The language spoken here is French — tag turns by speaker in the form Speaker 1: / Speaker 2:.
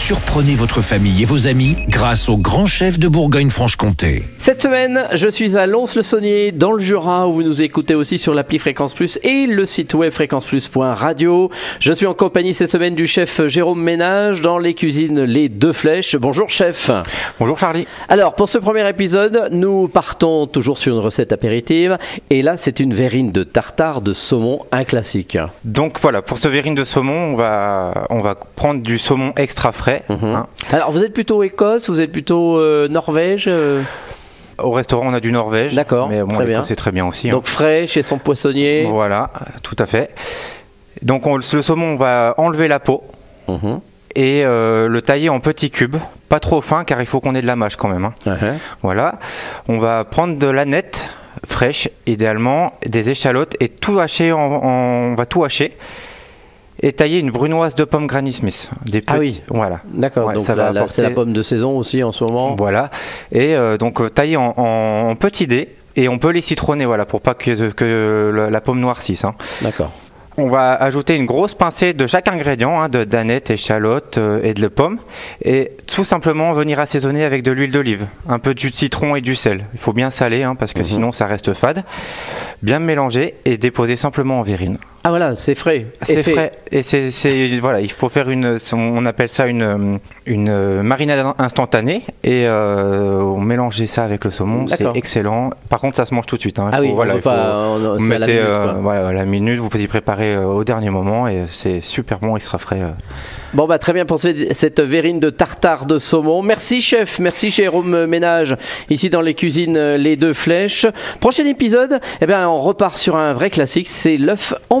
Speaker 1: Surprenez votre famille et vos amis grâce au grand chef de Bourgogne-Franche-Comté.
Speaker 2: Cette semaine, je suis à Lons-le-Saunier, dans le Jura, où vous nous écoutez aussi sur l'appli Fréquence Plus et le site web fréquenceplus.radio. Je suis en compagnie cette semaine du chef Jérôme Ménage dans les cuisines Les Deux Flèches. Bonjour chef.
Speaker 3: Bonjour Charlie.
Speaker 2: Alors, pour ce premier épisode, nous partons toujours sur une recette apéritive. Et là, c'est une verrine de tartare de saumon, un classique.
Speaker 3: Donc voilà, pour ce verrine de saumon, on va, on va prendre du saumon extra frais. Hein.
Speaker 2: Alors, vous êtes plutôt Écosse, vous êtes plutôt euh, Norvège euh,
Speaker 3: Au restaurant, on a du Norvège.
Speaker 2: D'accord,
Speaker 3: Mais bon, c'est très bien aussi. hein.
Speaker 2: Donc frais chez son poissonnier.
Speaker 3: Voilà, tout à fait. Donc on- le saumon, on va enlever la peau
Speaker 2: Mhm.
Speaker 3: et euh, le tailler en petits cubes. Pas trop fin car il faut qu'on ait de la mâche quand même. hein.
Speaker 2: Uh-huh.
Speaker 3: Voilà. On va prendre de la nette fraîche, idéalement, des échalotes et tout hacher. en- en- on va tout hacher et tailler une brunoise de pommes Granny Smith. Des
Speaker 2: Ah oui.
Speaker 3: Voilà.
Speaker 2: D'accord,
Speaker 3: Ouais,
Speaker 2: donc
Speaker 3: ça va
Speaker 2: là, c'est la
Speaker 3: apporter-
Speaker 2: pomme de saison aussi en ce moment.
Speaker 3: Voilà. Et euh, donc euh, tailler en, en- en petits dés. Et on peut les citronner, voilà, pour pas que, que la, la pomme noircisse. hein.
Speaker 2: D'accord.
Speaker 3: On va ajouter une grosse pincée de chaque ingrédient, hein, de d'aneth, échalote euh, et de la pomme. Et tout simplement venir assaisonner avec de l'huile d'olive, un peu de jus de citron et du sel. Il faut bien saler, hein, parce que
Speaker 2: Mhm.
Speaker 3: sinon ça reste fade. Bien mélanger et déposer simplement en verrine.
Speaker 2: Ah voilà, c'est frais.
Speaker 3: C'est frais et c'est voilà, il faut faire une, on appelle ça une une marinade instantanée et euh, on mélange ça avec le saumon, c'est excellent. Par contre, ça se mange tout de suite. hein.
Speaker 2: Ah
Speaker 3: faut-
Speaker 2: oui,
Speaker 3: voilà,
Speaker 2: on
Speaker 3: il faut-
Speaker 2: pas, on-
Speaker 3: vous
Speaker 2: c'est à la
Speaker 3: mettez
Speaker 2: minute,
Speaker 3: euh, voilà, la minute, vous pouvez y préparer euh, au dernier moment et c'est super bon, il sera frais.
Speaker 2: Bon bah très bien pour ce- cette verrine de tartare de saumon. Merci chef, merci Jérôme Ménage ici dans les cuisines Les Deux Flèches. Prochain épisode, eh bien on repart sur un vrai classique, c'est l'œuf en